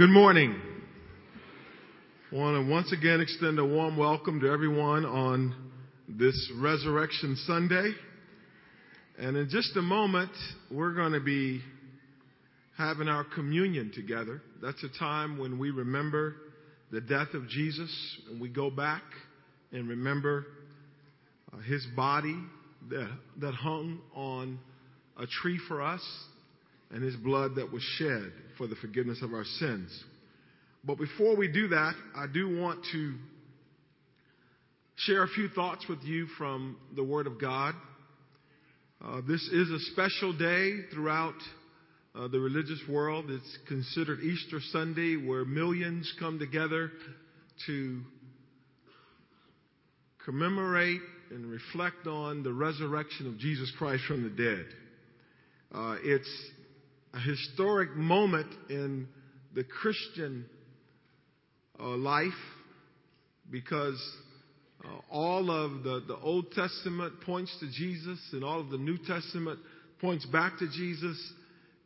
Good morning. I want to once again extend a warm welcome to everyone on this Resurrection Sunday. And in just a moment, we're going to be having our communion together. That's a time when we remember the death of Jesus, and we go back and remember uh, his body that, that hung on a tree for us and his blood that was shed for the forgiveness of our sins. But before we do that, I do want to share a few thoughts with you from the Word of God. Uh, this is a special day throughout uh, the religious world. It's considered Easter Sunday, where millions come together to commemorate and reflect on the resurrection of Jesus Christ from the dead. Uh, it's a historic moment in the Christian uh, life because uh, all of the, the Old Testament points to Jesus and all of the New Testament points back to Jesus.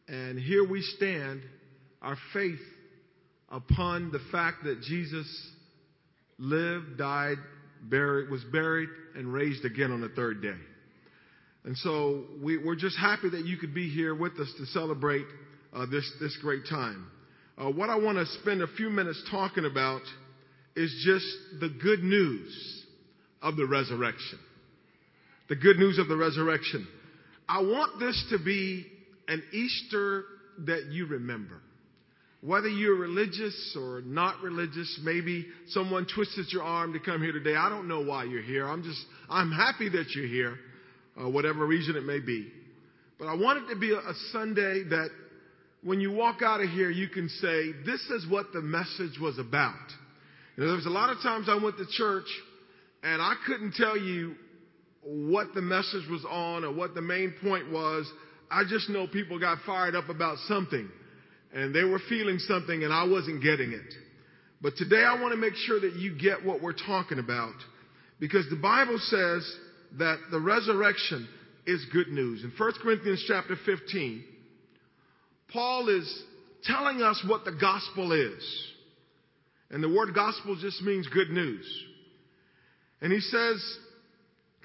And here we stand, our faith upon the fact that Jesus lived, died, buried, was buried, and raised again on the third day. And so we, are just happy that you could be here with us to celebrate uh, this, this great time. Uh, what I want to spend a few minutes talking about is just the good news of the resurrection. The good news of the resurrection. I want this to be an Easter that you remember. Whether you're religious or not religious, maybe someone twisted your arm to come here today. I don't know why you're here. I'm just, I'm happy that you're here uh, whatever reason it may be. But I want it to be a, a Sunday that when you walk out of here, you can say, this is what the message was about. You know, there was a lot of times I went to church and I couldn't tell you what the message was on or what the main point was. I just know people got fired up about something and they were feeling something and I wasn't getting it. But today I want to make sure that you get what we're talking about because the Bible says that the resurrection is good news. In 1 Corinthians chapter 15, Paul is telling us what the gospel is. And the word gospel just means good news. And he says,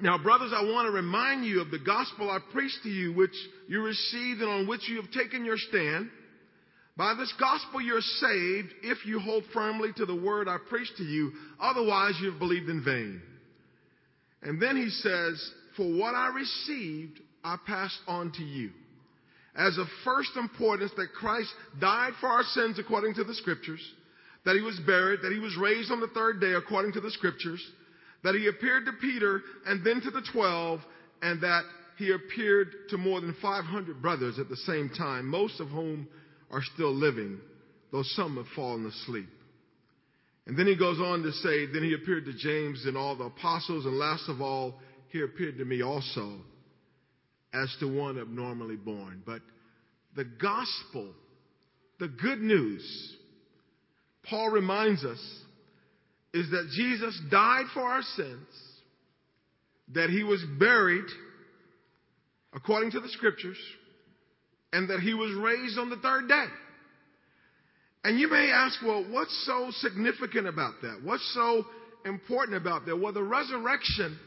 Now, brothers, I want to remind you of the gospel I preached to you, which you received and on which you have taken your stand. By this gospel you're saved if you hold firmly to the word I preached to you. Otherwise, you've believed in vain. And then he says, For what I received, I passed on to you. As of first importance, that Christ died for our sins according to the scriptures, that he was buried, that he was raised on the third day according to the scriptures, that he appeared to Peter and then to the twelve, and that he appeared to more than 500 brothers at the same time, most of whom are still living, though some have fallen asleep. And then he goes on to say, Then he appeared to James and all the apostles, and last of all, he appeared to me also as to one abnormally born. But the gospel, the good news, Paul reminds us, is that Jesus died for our sins, that he was buried according to the scriptures, and that he was raised on the third day. And you may ask, well, what's so significant about that? What's so important about that? Well, the resurrection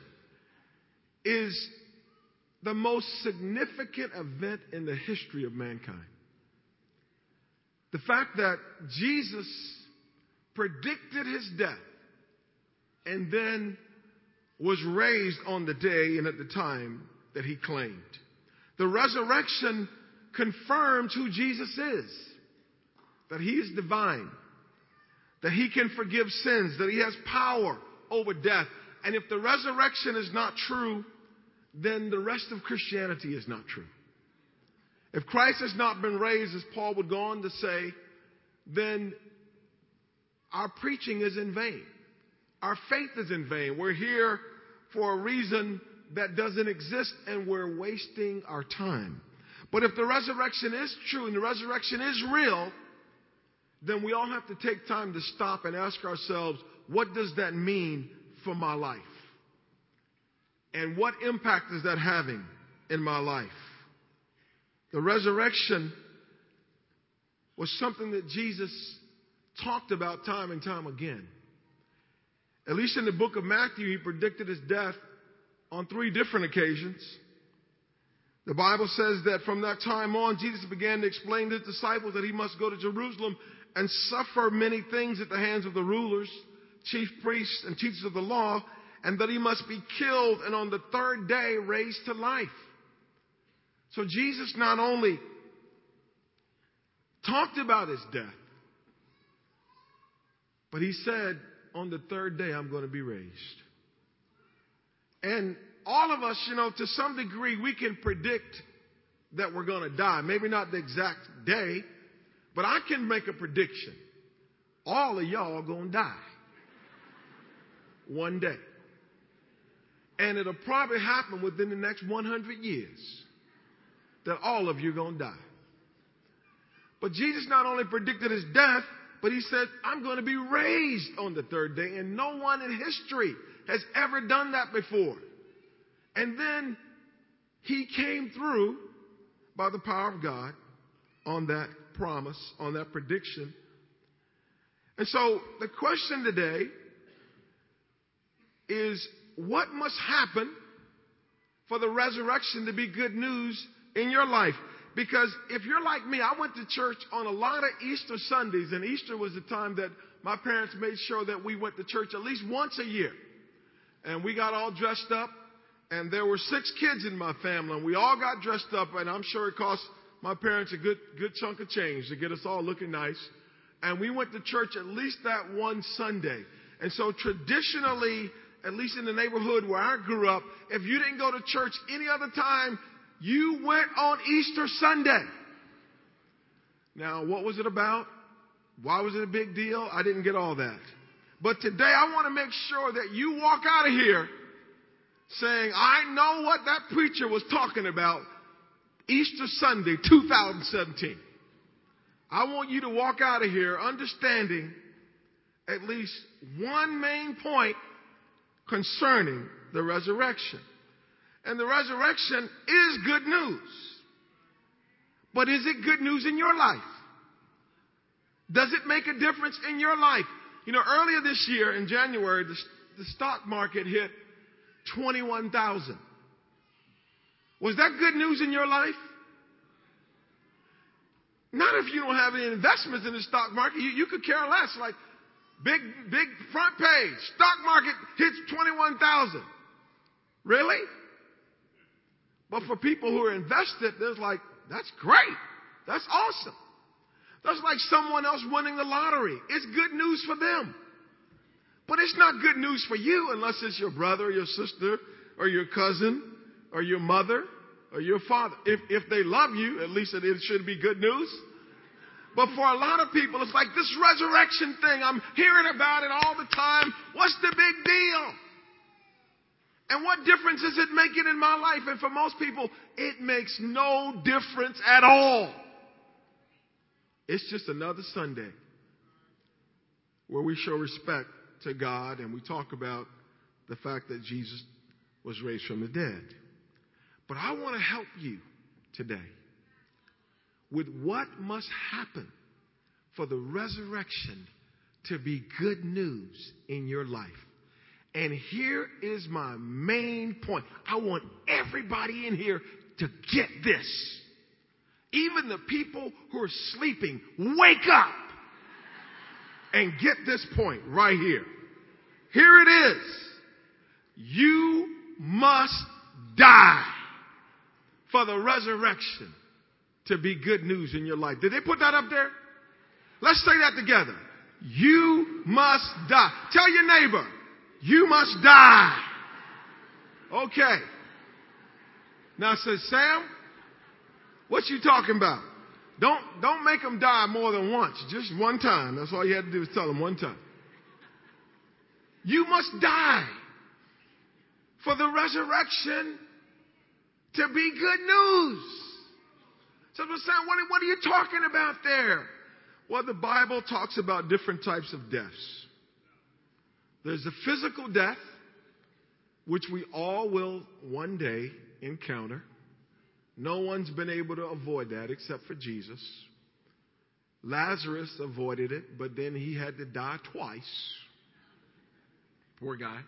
is the most significant event in the history of mankind. The fact that Jesus predicted his death and then was raised on the day and at the time that he claimed. The resurrection confirms who Jesus is that He is divine, that He can forgive sins, that He has power over death. And if the resurrection is not true, then the rest of Christianity is not true. If Christ has not been raised, as Paul would go on to say, then our preaching is in vain. Our faith is in vain. We're here for a reason that doesn't exist and we're wasting our time. But if the resurrection is true and the resurrection is real, then we all have to take time to stop and ask ourselves, what does that mean for my life? And what impact is that having in my life? The resurrection was something that Jesus talked about time and time again. At least in the book of Matthew, he predicted his death on three different occasions. The Bible says that from that time on, Jesus began to explain to his disciples that he must go to Jerusalem and suffer many things at the hands of the rulers, chief priests, and teachers of the law, and that he must be killed and on the third day raised to life. So Jesus not only talked about his death, but he said, on the third day, I'm going to be raised. And all of us, you know, to some degree, we can predict that we're going to die. Maybe not the exact day, but I can make a prediction. All of y'all are going to die one day. And it'll probably happen within the next 100 years that all of you are going to die. But Jesus not only predicted his death, but he said, I'm going to be raised on the third day. And no one in history has ever done that before. And then he came through by the power of God on that promise, on that prediction. And so the question today is what must happen for the resurrection to be good news in your life? Because if you're like me, I went to church on a lot of Easter Sundays, and Easter was the time that my parents made sure that we went to church at least once a year. And we got all dressed up, and there were six kids in my family, and we all got dressed up, and I'm sure it cost my parents a good, good chunk of change to get us all looking nice. And we went to church at least that one Sunday. And so traditionally, at least in the neighborhood where I grew up, if you didn't go to church any other time, you went on Easter Sunday. Now, what was it about? Why was it a big deal? I didn't get all that. But today I want to make sure that you walk out of here saying, I know what that preacher was talking about Easter Sunday 2017. I want you to walk out of here understanding at least one main point concerning the resurrection. And the resurrection is good news. But is it good news in your life? Does it make a difference in your life? You know, earlier this year in January, the, the stock market hit 21,000. Was that good news in your life? Not if you don't have any investments in the stock market. You, you could care less. Like, big, big front page. Stock market hits 21,000. Really? But for people who are invested, there's like, that's great. That's awesome. That's like someone else winning the lottery. It's good news for them. But it's not good news for you unless it's your brother your sister or your cousin or your mother or your father. If, if they love you, at least it, it should be good news. But for a lot of people, it's like this resurrection thing. I'm hearing about it all the time. What's the big deal? And what difference is it making in my life? And for most people, it makes no difference at all. It's just another Sunday where we show respect to God and we talk about the fact that Jesus was raised from the dead. But I want to help you today with what must happen for the resurrection to be good news in your life. And here is my main point. I want everybody in here to get this. Even the people who are sleeping, wake up and get this point right here. Here it is. You must die for the resurrection to be good news in your life. Did they put that up there? Let's say that together. You must die. Tell your neighbor, you must die. Okay. Now says Sam, what you talking about? Don't don't make them die more than once. Just one time. That's all you had to do is tell them one time. You must die for the resurrection to be good news. So I'm saying, what, what are you talking about there? Well, the Bible talks about different types of deaths. There's a physical death, which we all will one day encounter. No one's been able to avoid that except for Jesus. Lazarus avoided it, but then he had to die twice. Poor guy.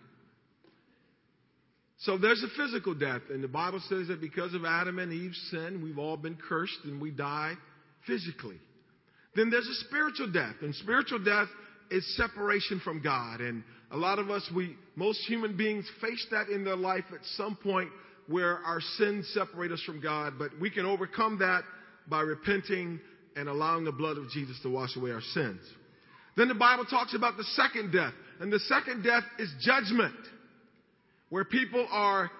So there's a physical death, and the Bible says that because of Adam and Eve's sin, we've all been cursed and we die physically. Then there's a spiritual death, and spiritual death is separation from God. And a lot of us, we, most human beings face that in their life at some point where our sins separate us from God, but we can overcome that by repenting and allowing the blood of Jesus to wash away our sins. Then the Bible talks about the second death, and the second death is judgment, where people are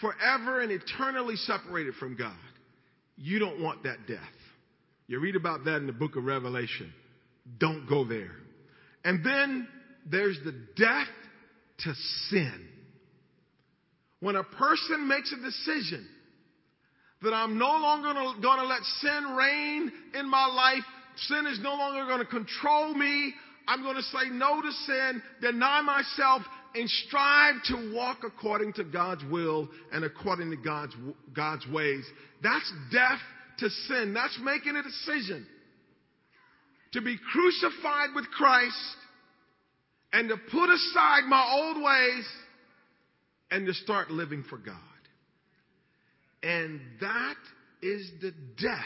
forever and eternally separated from God. You don't want that death. You read about that in the book of Revelation. Don't go there. And then there's the death to sin. When a person makes a decision that I'm no longer going to let sin reign in my life, sin is no longer going to control me. I'm going to say no to sin, deny myself, and strive to walk according to God's will and according to God's, God's ways. That's death to sin. That's making a decision to be crucified with Christ and to put aside my old ways and to start living for God. And that is the death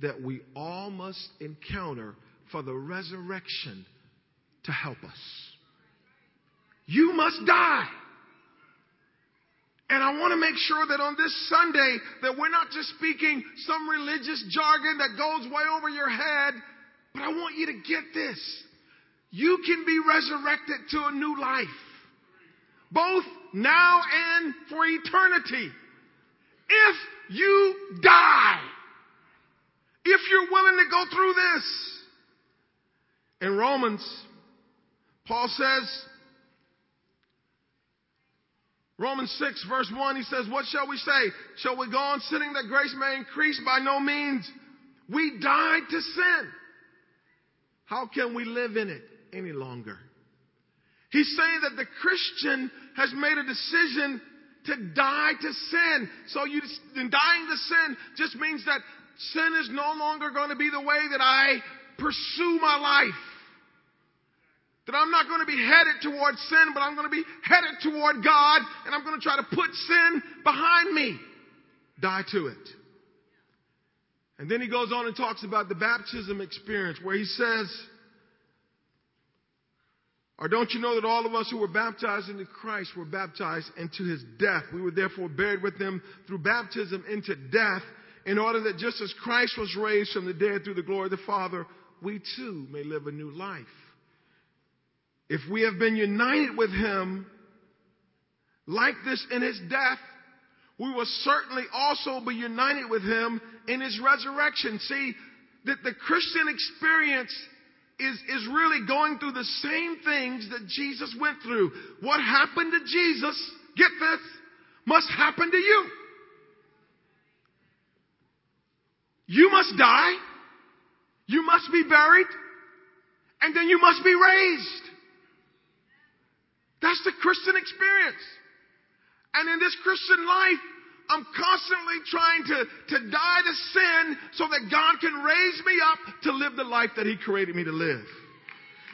that we all must encounter for the resurrection to help us. You must die. And I want to make sure that on this Sunday that we're not just speaking some religious jargon that goes way over your head, but I want you to get this. You can be resurrected to a new life. Both now and for eternity. If you die, if you're willing to go through this. In Romans, Paul says, Romans 6 verse 1, he says, what shall we say? Shall we go on sinning that grace may increase? By no means. We died to sin. How can we live in it any longer? He's saying that the Christian has made a decision to die to sin. So you, dying to sin just means that sin is no longer going to be the way that I pursue my life. That I'm not going to be headed toward sin, but I'm going to be headed toward God, and I'm going to try to put sin behind me. Die to it. And then he goes on and talks about the baptism experience where he says, or don't you know that all of us who were baptized into Christ were baptized into his death? We were therefore buried with him through baptism into death, in order that just as Christ was raised from the dead through the glory of the Father, we too may live a new life. If we have been united with him like this in his death, we will certainly also be united with him in his resurrection. See, that the Christian experience is, is really going through the same things that Jesus went through. What happened to Jesus, get this, must happen to you. You must die. You must be buried. And then you must be raised. That's the Christian experience. And in this Christian life, I'm constantly trying to, to die to sin so that God can raise me up to live the life that He created me to live.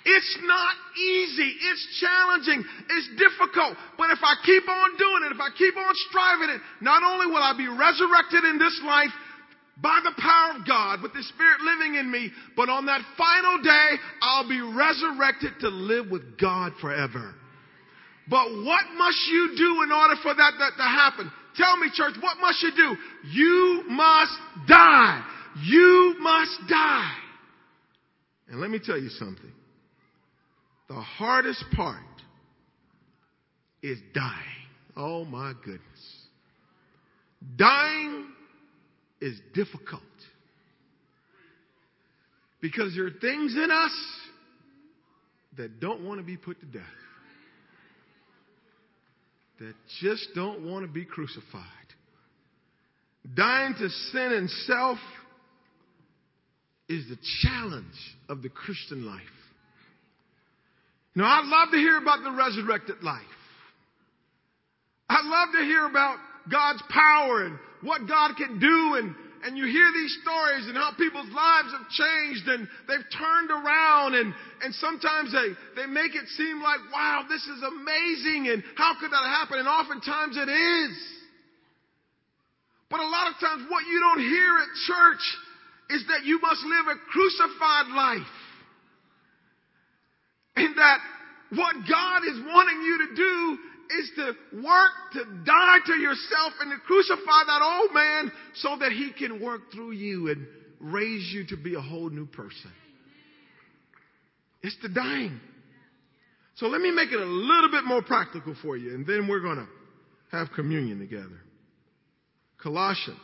It's not easy. It's challenging. It's difficult. But if I keep on doing it, if I keep on striving it, not only will I be resurrected in this life by the power of God with the Spirit living in me, but on that final day, I'll be resurrected to live with God forever. But what must you do in order for that, that to happen? Tell me, church, what must you do? You must die. You must die. And let me tell you something. The hardest part is dying. Oh my goodness. Dying is difficult. Because there are things in us that don't want to be put to death that just don't want to be crucified. Dying to sin and self is the challenge of the Christian life. Now, I'd love to hear about the resurrected life. I'd love to hear about God's power and what God can do and, and you hear these stories and how people's lives have changed and they've turned around and, and sometimes they, they make it seem like, wow, this is amazing and how could that happen? And oftentimes it is. But a lot of times what you don't hear at church is that you must live a crucified life. And that what God is wanting you to do is to work to die to yourself and to crucify that old man so that he can work through you and raise you to be a whole new person. It's the dying. So let me make it a little bit more practical for you, and then we're going to have communion together. Colossians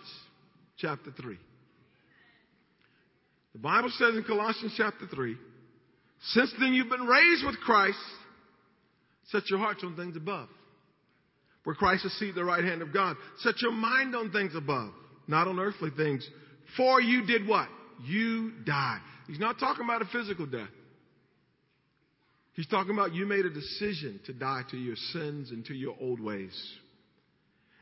chapter 3. The Bible says in Colossians chapter 3, since then you've been raised with Christ, set your hearts on things above. Where Christ is seated at the right hand of God. Set your mind on things above, not on earthly things. For you did what? You died. He's not talking about a physical death. He's talking about you made a decision to die to your sins and to your old ways.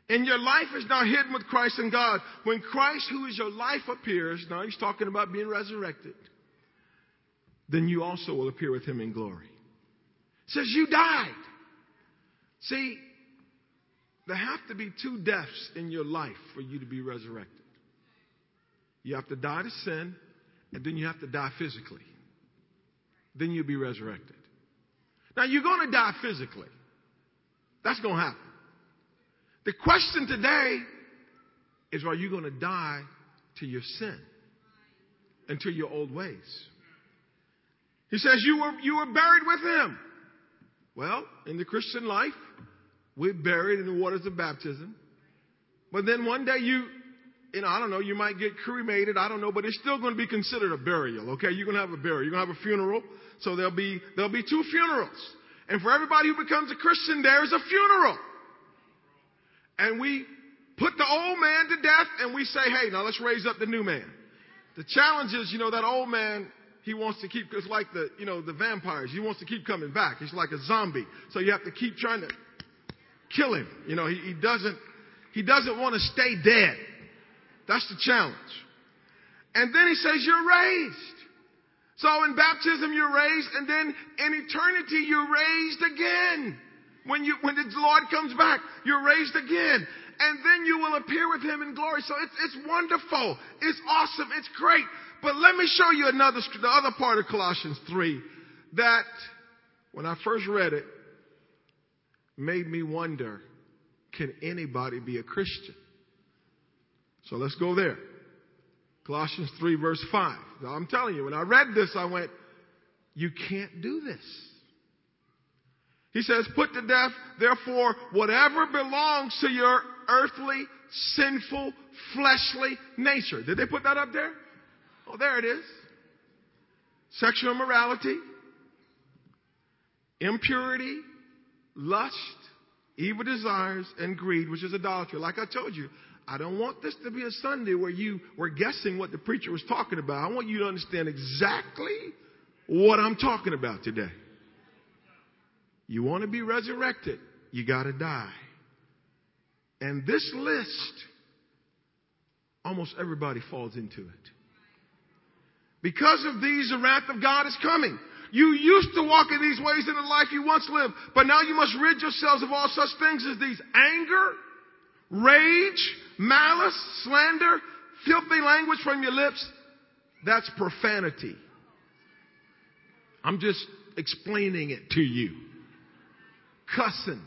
And your life is now hidden with Christ in God. When Christ, who is your life, appears, now he's talking about being resurrected, then you also will appear with him in glory. Says you died. See, there have to be two deaths in your life for you to be resurrected. You have to die to sin, and then you have to die physically. Then you'll be resurrected. Now, you're going to die physically. That's going to happen. The question today is are you going to die to your sin and to your old ways? He says you were, you were buried with him. Well, in the Christian life, we're buried in the waters of baptism. But then one day you, you know, I don't know, you might get cremated, I don't know, but it's still going to be considered a burial, okay? You're going to have a burial. You're going to have a funeral. So there'll be, there'll be two funerals. And for everybody who becomes a Christian, there's a funeral and we put the old man to death and we say, hey, now let's raise up the new man. The challenge is, you know, that old man, he wants to keep, it's like the, you know, the vampires. He wants to keep coming back. He's like a zombie. So you have to keep trying to kill him. You know, he, he doesn't, he doesn't want to stay dead. That's the challenge. And then he says, you're raised. So in baptism, you're raised, and then in eternity, you're raised again. When you, when the Lord comes back, you're raised again. And then you will appear with him in glory. So it's, it's wonderful. It's awesome. It's great. But let me show you another, the other part of Colossians 3 that when I first read it made me wonder, can anybody be a Christian? So let's go there. Colossians 3 verse 5. Now I'm telling you, when I read this, I went, you can't do this. He says, put to death, therefore, whatever belongs to your earthly, sinful, fleshly nature. Did they put that up there? Oh, there it is. Sexual immorality, impurity, lust, evil desires, and greed, which is idolatry. Like I told you, I don't want this to be a Sunday where you were guessing what the preacher was talking about. I want you to understand exactly what I'm talking about today. You want to be resurrected, you got to die. And this list, almost everybody falls into it. Because of these, the wrath of God is coming. You used to walk in these ways in the life you once lived, but now you must rid yourselves of all such things as these anger, rage, malice, slander, filthy language from your lips. That's profanity. I'm just explaining it to you cussing,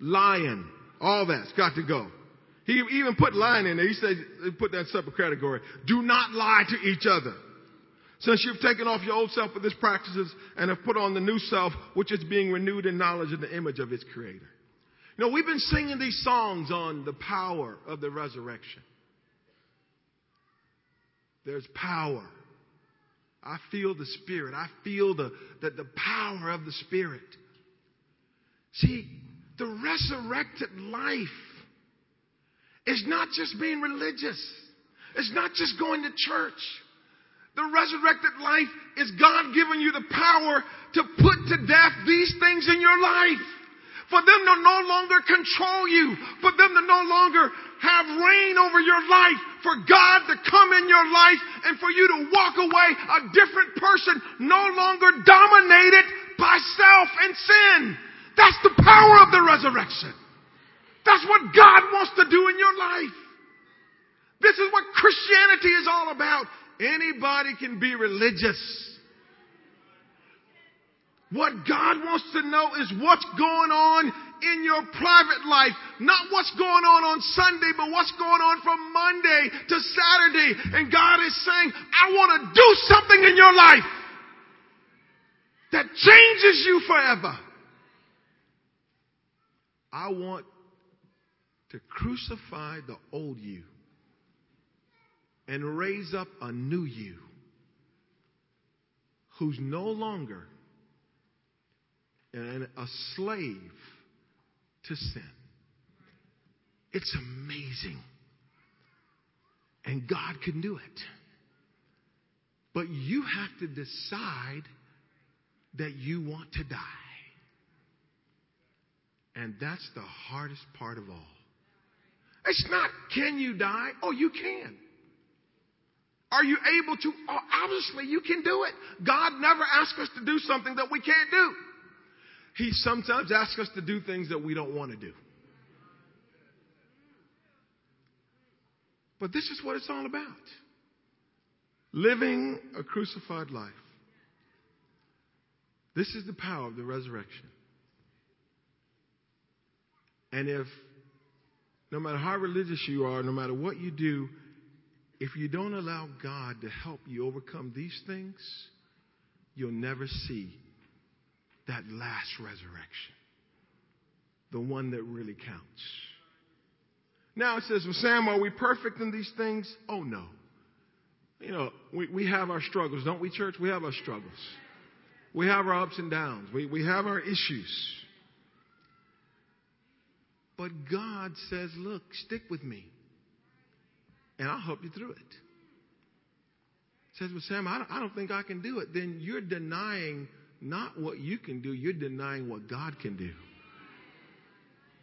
lying, all that's got to go. He even put lying in there. He said, he put that separate category. Do not lie to each other. Since you've taken off your old self with its practices and have put on the new self, which is being renewed in knowledge of the image of its creator. You know, we've been singing these songs on the power of the resurrection. There's power I feel the Spirit. I feel the, the, the power of the Spirit. See, the resurrected life is not just being religious. It's not just going to church. The resurrected life is God giving you the power to put to death these things in your life. For them to no longer control you. For them to no longer have reign over your life. For God to come in your life and for you to walk away a different person, no longer dominated by self and sin. That's the power of the resurrection. That's what God wants to do in your life. This is what Christianity is all about. Anybody can be religious. What God wants to know is what's going on in your private life. Not what's going on on Sunday, but what's going on from Monday to Saturday. And God is saying, I want to do something in your life that changes you forever. I want to crucify the old you and raise up a new you who's no longer a slave to sin. It's amazing. And God can do it. But you have to decide that you want to die. And that's the hardest part of all. It's not, can you die? Oh, you can. Are you able to? Oh, obviously, you can do it. God never asks us to do something that we can't do. He sometimes asks us to do things that we don't want to do. But this is what it's all about living a crucified life. This is the power of the resurrection. And if, no matter how religious you are, no matter what you do, if you don't allow God to help you overcome these things, you'll never see that last resurrection, the one that really counts. Now it says, well, Sam, are we perfect in these things? Oh, no. You know, we, we have our struggles, don't we, church? We have our struggles. We have our ups and downs. We, we have our issues. But God says, look, stick with me, and I'll help you through it. Says, well, Sam, I don't, I don't think I can do it. Then you're denying not what you can do, you're denying what God can do.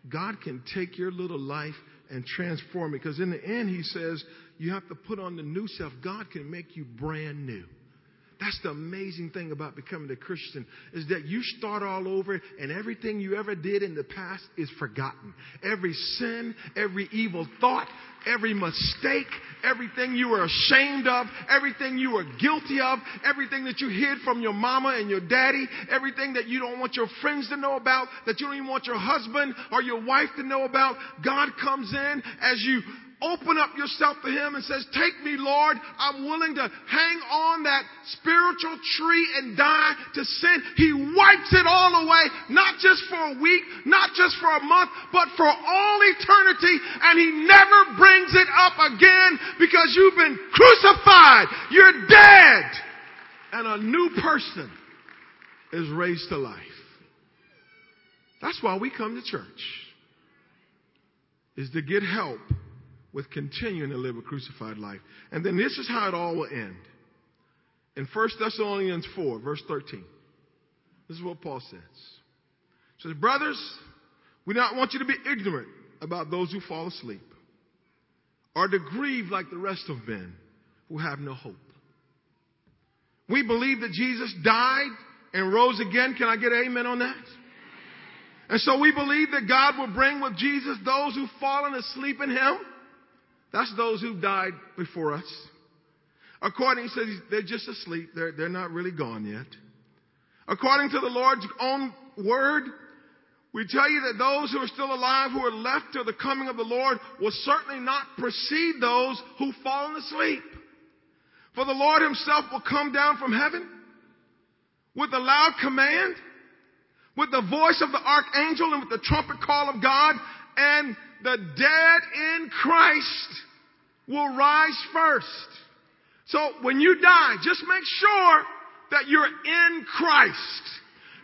God can take your little life and transform it. Because in the end, He says, you have to put on the new self. God can make you brand new. That's the amazing thing about becoming a Christian is that you start all over and everything you ever did in the past is forgotten. Every sin, every evil thought, every mistake, everything you were ashamed of, everything you were guilty of, everything that you hid from your mama and your daddy, everything that you don't want your friends to know about, that you don't even want your husband or your wife to know about. God comes in as you open up yourself to Him and says, Take me, Lord. I'm willing to hang on that spiritual tree and die to sin. He wipes it all away, not just for a week, not just for a month, but for all eternity. And He never brings it up again because you've been crucified. You're dead. And a new person is raised to life. That's why we come to church. Is to get help with continuing to live a crucified life. And then this is how it all will end. In 1 Thessalonians 4, verse 13. This is what Paul says. He says, Brothers, we don't want you to be ignorant about those who fall asleep, or to grieve like the rest of men who have no hope. We believe that Jesus died and rose again. Can I get amen on that? And so we believe that God will bring with Jesus those who've fallen asleep in Him. That's those who died before us. According, he says they're just asleep. They're, they're not really gone yet. According to the Lord's own word, we tell you that those who are still alive, who are left till the coming of the Lord, will certainly not precede those who've fallen asleep. For the Lord himself will come down from heaven with a loud command, with the voice of the archangel and with the trumpet call of God, and the dead in Christ will rise first. So when you die, just make sure that you're in Christ.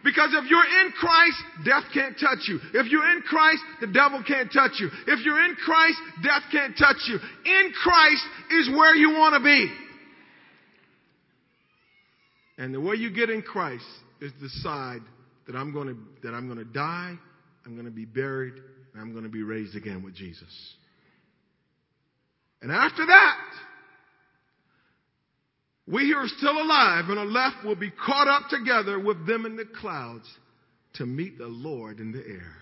Because if you're in Christ, death can't touch you. If you're in Christ, the devil can't touch you. If you're in Christ, death can't touch you. In Christ is where you want to be. And the way you get in Christ is decide that I'm going to, that I'm going to die I'm going to be buried, and I'm going to be raised again with Jesus. And after that, we who are still alive and are left will be caught up together with them in the clouds to meet the Lord in the air.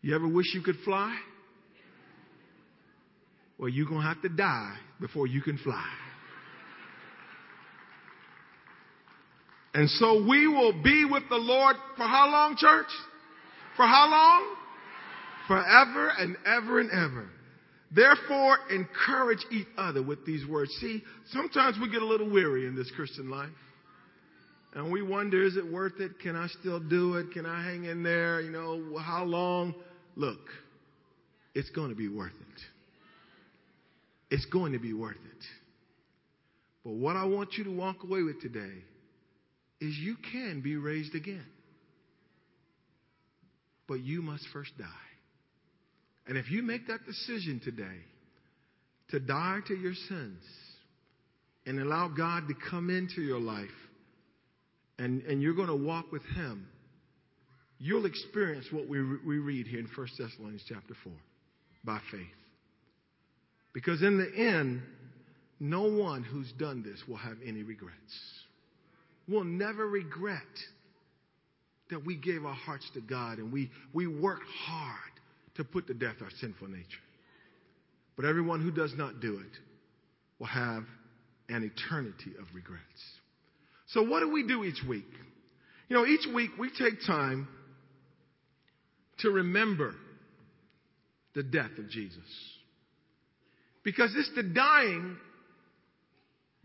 You ever wish you could fly? Well, you're going to have to die before you can fly. And so we will be with the Lord for how long, church? For how long? Forever and ever and ever. Therefore, encourage each other with these words. See, sometimes we get a little weary in this Christian life. And we wonder, is it worth it? Can I still do it? Can I hang in there? You know, how long? Look, it's going to be worth it. It's going to be worth it. But what I want you to walk away with today is you can be raised again. But you must first die. And if you make that decision today to die to your sins and allow God to come into your life and, and you're going to walk with Him, you'll experience what we, we read here in 1 Thessalonians chapter 4 by faith. Because in the end, no one who's done this will have any regrets. We'll never regret that we gave our hearts to God and we, we worked hard to put to death our sinful nature. But everyone who does not do it will have an eternity of regrets. So, what do we do each week? You know, each week we take time to remember the death of Jesus. Because it's the dying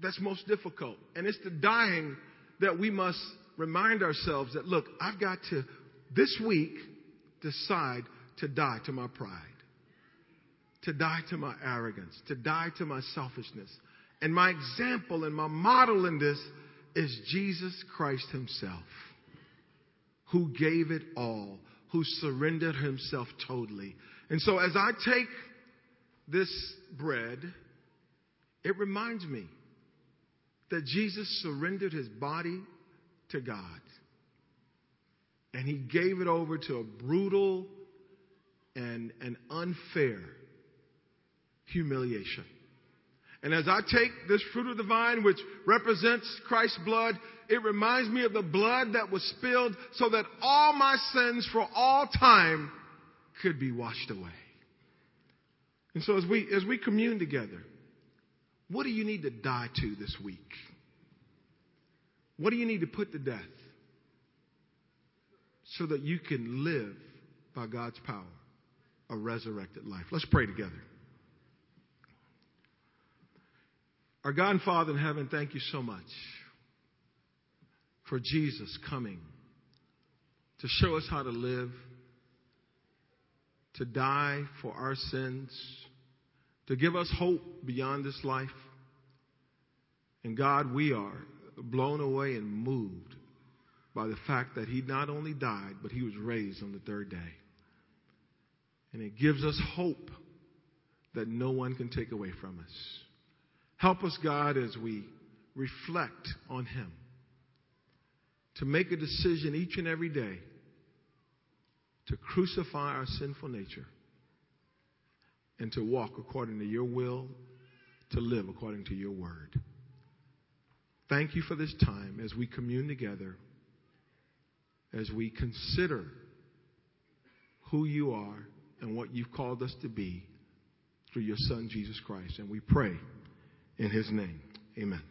that's most difficult. And it's the dying that we must remind ourselves that, look, I've got to, this week, decide to die to my pride, to die to my arrogance, to die to my selfishness. And my example and my model in this is Jesus Christ Himself, who gave it all, who surrendered Himself totally. And so as I take this bread, it reminds me that Jesus surrendered His body to God. And He gave it over to a brutal and an unfair humiliation. And as I take this fruit of the vine, which represents Christ's blood, it reminds me of the blood that was spilled so that all my sins for all time could be washed away. And so as we, as we commune together, what do you need to die to this week? What do you need to put to death so that you can live by God's power? a resurrected life. Let's pray together. Our God and Father in heaven, thank you so much for Jesus coming to show us how to live, to die for our sins, to give us hope beyond this life. And God, we are blown away and moved by the fact that He not only died, but He was raised on the third day. And it gives us hope that no one can take away from us. Help us, God, as we reflect on Him to make a decision each and every day to crucify our sinful nature and to walk according to your will, to live according to your word. Thank you for this time as we commune together, as we consider who you are and what you've called us to be through your Son, Jesus Christ. And we pray in his name. Amen.